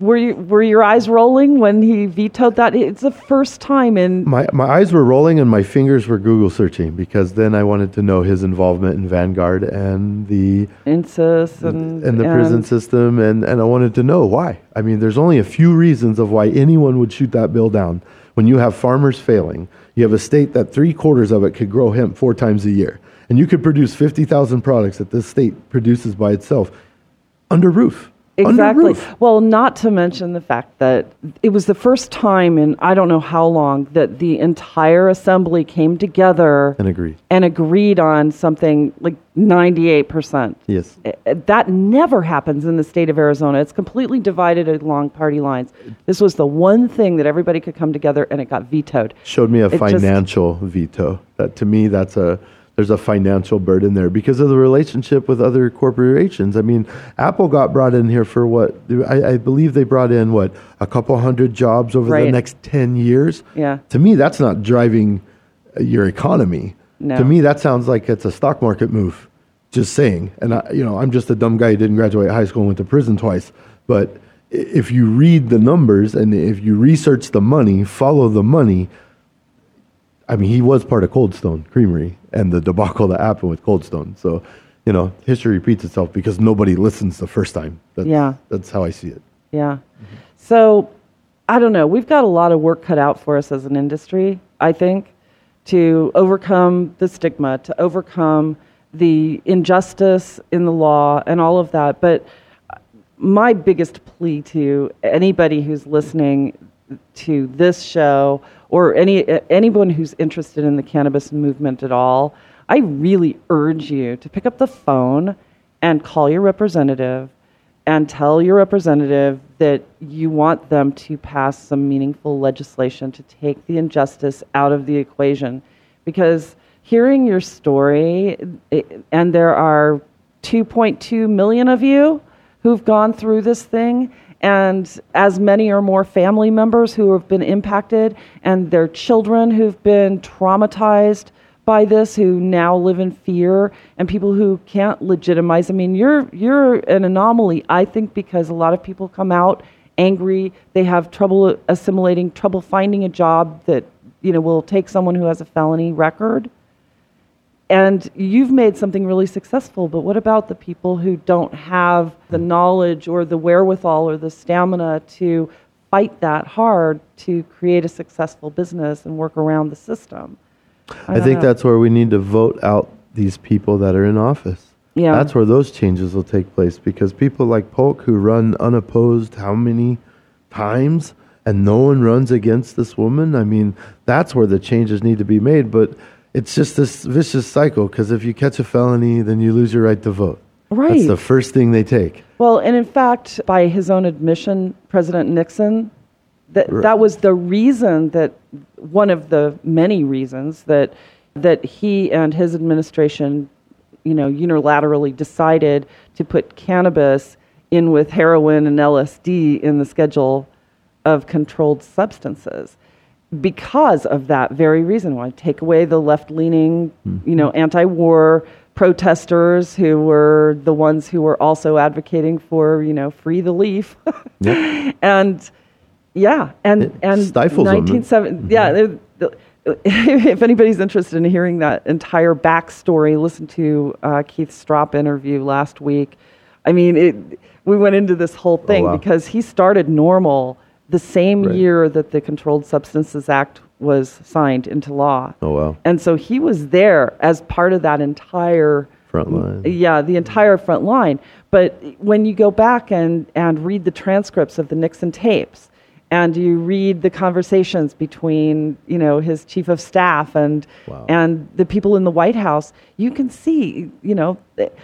were you were your eyes rolling when he vetoed that? It's the first time in My, my eyes were rolling and my fingers were Google searching because then I wanted to know his involvement in Vanguard and the incest and and the prison and- system and, and I wanted to know why. I mean, there's only a few reasons of why anyone would shoot that bill down. When you have farmers failing, you have a state that three quarters of it could grow hemp four times a year, and you could produce 50,000 products that this state produces by itself under roof. Exactly. Well, not to mention the fact that it was the first time in I don't know how long that the entire assembly came together And agreed. and agreed on something like 98%. Yes. Uh, That never happens in the state of Arizona. It's completely divided along party lines. This was the one thing that everybody could come together and it got vetoed. Showed me a It just- financial veto. That to me, that's a there's a financial burden there because of the relationship with other corporations. I mean, Apple got brought in here for what I, I believe they brought in what a couple hundred jobs over the next ten years. Yeah. To me, that's not driving your economy. No. To me, that sounds like it's a stock market move. Just saying. And I, you know, I'm just a dumb guy who didn't graduate high school and went to prison twice. But if you read the numbers and if you research the money, follow the money. I mean, he was part of Cold Stone Creamery and the debacle that happened with Cold Stone. So, you know, history repeats itself because nobody listens the first time. That's, Yeah. That's how I see it. Yeah. So I don't know. We've got a lot of work cut out for us as an industry, I think, to overcome the stigma, to overcome the injustice in the law and all of that. But my biggest plea to anybody who's listening to this show or any uh, anyone who's interested in the cannabis movement at all, I really urge you to pick up the phone and call your representative and tell your representative that you want them to pass some meaningful legislation to take the injustice out of the equation. Because hearing your story and there are 2.2 million of you who've gone through this thing and as many or more family members who have been impacted and their children who've been traumatized by this who now live in fear and people who can't legitimize. I mean you're you're an anomaly i think because a lot of people come out angry. They have trouble assimilating trouble finding a job that you know will take someone who has a felony record and you've made something really successful, but what about the people who don't have the knowledge or the wherewithal or the stamina to fight that hard to create a successful business and work around the system? I, don't think know. that's where we need to vote out these people that are in office. Yeah. That's where those changes will take place because people like Polk who run unopposed how many times and no one runs against this woman. I mean, that's where the changes need to be made, but it's just this vicious cycle because if you catch a felony, then you lose your right to vote. Right. That's Right. the first thing they take. Well, and in fact, by his own admission, President Nixon, that that was the reason that one of the many reasons that that he and his administration, you know, unilaterally decided to put cannabis in with heroin and LSD in the schedule of controlled substances because of that very reason why. Take away the left-leaning you know anti-war protesters who were the ones who were also advocating for you know free the leaf. [LAUGHS] And yeah and It and stifles them. 1970 yeah the- [LAUGHS] the- if anybody's interested in hearing that entire backstory listen to uh, keith Stroup interview last week. I mean it we went into this whole thing wow. because he started NORML the same Right. year that the Controlled Substances Act was signed into law. Oh, wow. And so he was there as part of that entire Front line. yeah, the entire front line. But when you go back and, and read the transcripts of the Nixon tapes, and you read the conversations between, you know, his chief of staff and Wow. and the people in the White House, you can see, you know,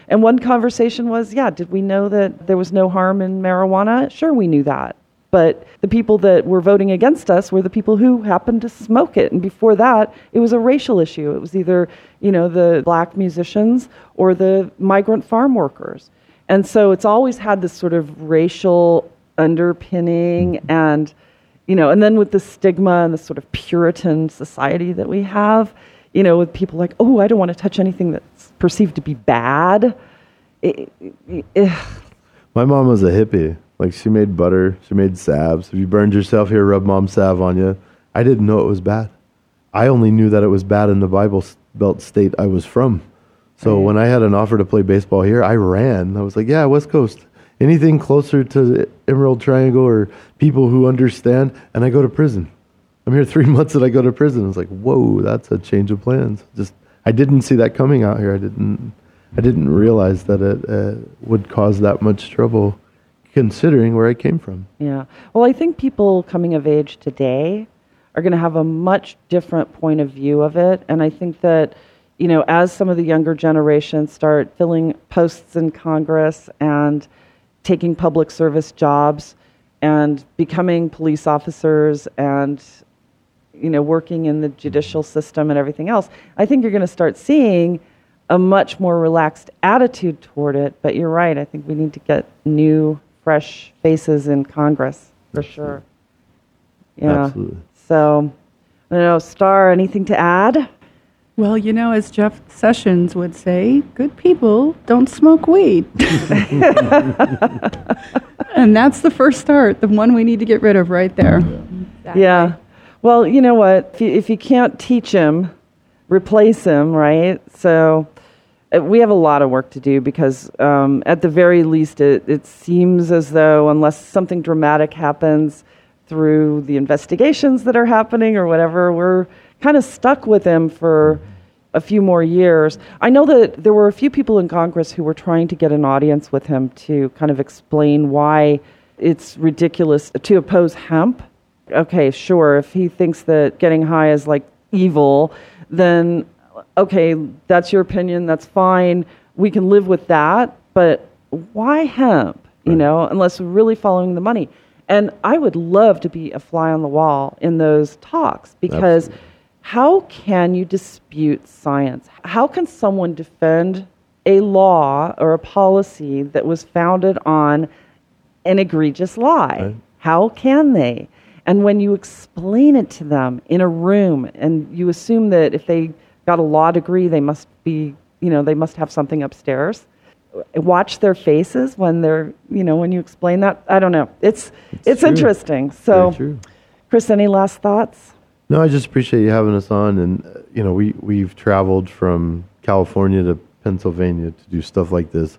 and one conversation was, yeah, did we know that there was no harm in marijuana? Sure, we knew that. But the people that were voting against us were the people who happened to smoke it. And before that, it was a racial issue. It was either, you know, the black musicians or the migrant farm workers. And so it's always had this sort of racial underpinning and, you know, and then with the stigma and the sort of Puritan society that we have, you know, with people like, oh, I don't want to touch anything that's perceived to be bad. It, it, it- My mom was a hippie. Like she made butter, she made salves. If you burned yourself here, rub mom salve on you. I didn't know it was bad. I only knew that it was bad in the Bible Belt state I was from. So when I had an offer to play baseball here, I ran. I was like, yeah, West Coast. Anything closer to the Emerald Triangle or people who understand, and I go to prison. I'm here three [LAUGHS] months and I go to prison. I was like, whoa, that's a change of plans. Just I didn't see that coming out here. I didn't I didn't realize that it uh, would cause that much trouble, considering where I came from. Yeah. Well, I think people coming of age today are going to have a much different point of view of it. And I think that, you know, as some of the younger generations start filling posts in Congress and taking public service jobs and becoming police officers and you know, working in the judicial system and everything else, I think you're going to start seeing a much more relaxed attitude toward it. But you're right. I think we need to get new, fresh faces in Congress for sure. Yeah. Absolutely. So, I don't know, Star, anything to add? Well, you know, as Jeff Sessions would say, good people don't smoke weed. [LAUGHS] and that's the first start, the one we need to get rid of right there. Exactly. Yeah. Well, you know what? If you, if you can't teach him, replace him, right? So we have a lot of work to do because, um, at the very least, it, it seems as though, unless something dramatic happens through the investigations that are happening or whatever, we're kind of stuck with him for a few more years. I know that there were a few people in Congress who were trying to get an audience with him to kind of explain why it's ridiculous to oppose hemp. Okay, sure, if he thinks that getting high is like evil, then okay, that's your opinion, that's fine. We can live with that, but why hemp? You know, unless we're really following the money. And I would love to be a fly on the wall in those talks because how can you dispute science? How can someone defend a law or a policy that was founded on an egregious lie? Right. How can they? And when you explain it to them in a room and you assume that if they got a law degree, they must be, you know, they must have something upstairs. Watch their faces when they're, you know, when you explain that. I don't know. It's it's, true. interesting. So, true. Chris, any last thoughts? No, I just appreciate you having us on, and uh, you know, we we've traveled from California to Pennsylvania to do stuff like this,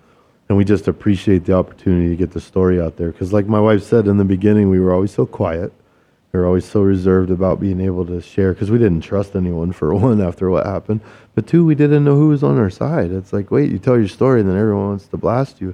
and we just appreciate the opportunity to get the story out there. Because, like my wife said in the beginning, we were always so quiet, we were always so reserved about being able to share because we didn't trust anyone for [LAUGHS] one after what happened, but two, we didn't know who was on our side. It's like, wait, you tell your story, and then everyone wants to blast you.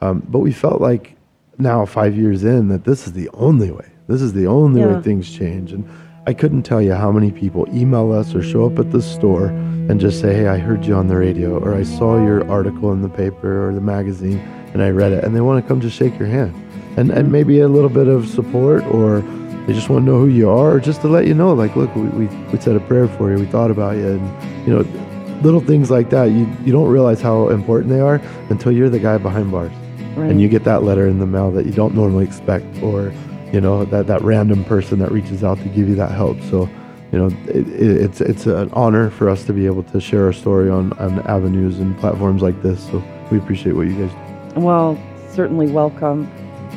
Um, but we felt like now, five years in, that this is the only way. This is the only Yeah. way things change, and I couldn't tell you how many people email us or show up at the store and just say, Hey, I heard you on the radio, or I saw your article in the paper or the magazine and I read it, and they want to come just shake your hand. And, and maybe a little bit of support, or they just want to know who you are, or just to let you know, like, look, we, we, we said a prayer for you, we thought about you, and, you know, little things like that. You, you don't realize how important they are until you're the guy behind bars Right. and you get that letter in the mail that you don't normally expect or you know that, that random person that reaches out to give you that help so you know it, it, it's it's an honor for us to be able to share our story on, on avenues and platforms like this so we appreciate what you guys do Well, certainly welcome.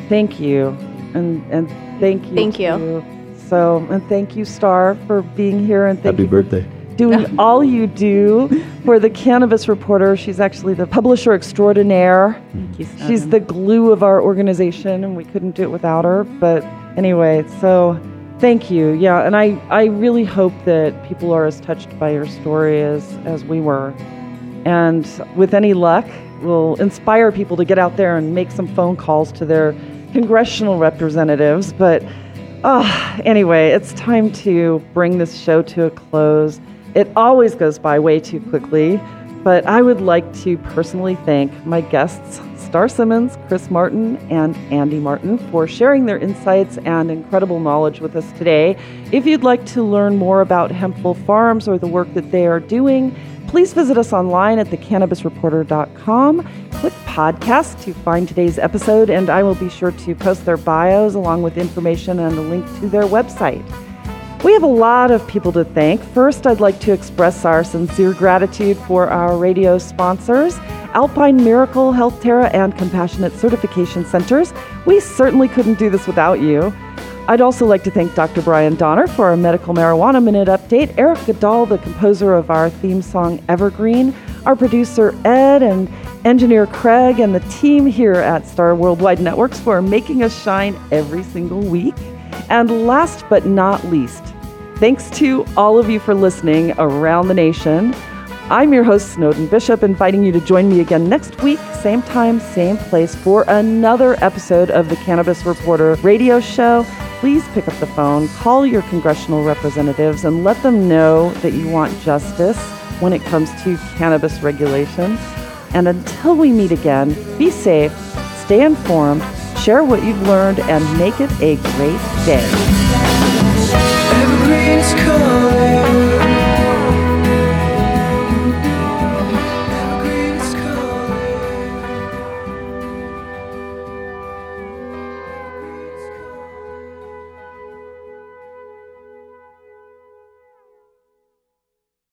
Thank you, and and thank you. Thank you. to- So, and thank you, Star, for being here, and thank happy you for birthday doing all you do for the Cannabis Reporter. She's actually the publisher extraordinaire. Thank you, Star. She's the glue of our organization, and we couldn't do it without her. But anyway, so thank you. Yeah, and I, I really hope that people are as touched by your story as, as we were. And with any luck, we'll inspire people to get out there and make some phone calls to their congressional representatives. But uh, anyway, it's time to bring this show to a close. It always goes by way too quickly, but I would like to personally thank my guests, Star Simmons, Chris Martin, and Andy Martin, for sharing their insights and incredible knowledge with us today. If you'd like to learn more about Hempful Farms or the work that they are doing, please visit us online at thecannabisreporter.com. Click podcast to find today's episode, and I will be sure to post their bios along with information and a link to their website. We have a lot of people to thank. First, I'd like to express our sincere gratitude for our radio sponsors, Alpine Miracle, Health Terra, and Compassionate Certification Centers. We certainly couldn't do this without you. I'd also like to thank Dr. Brian Donner for our medical marijuana minute update, Eric Goodall, the composer of our theme song Evergreen, our producer Ed, and engineer Craig, and the team here at Star Worldwide Networks for making us shine every single week. And last but not least, thanks to all of you for listening around the nation. I'm your host, Snowden Bishop, inviting you to join me again next week, same time, same place, for another episode of the Cannabis Reporter radio show. Please pick up the phone, call your congressional representatives, and let them know that you want justice when it comes to cannabis regulations. And until we meet again, be safe, stay informed, share what you've learned, and make it a great day.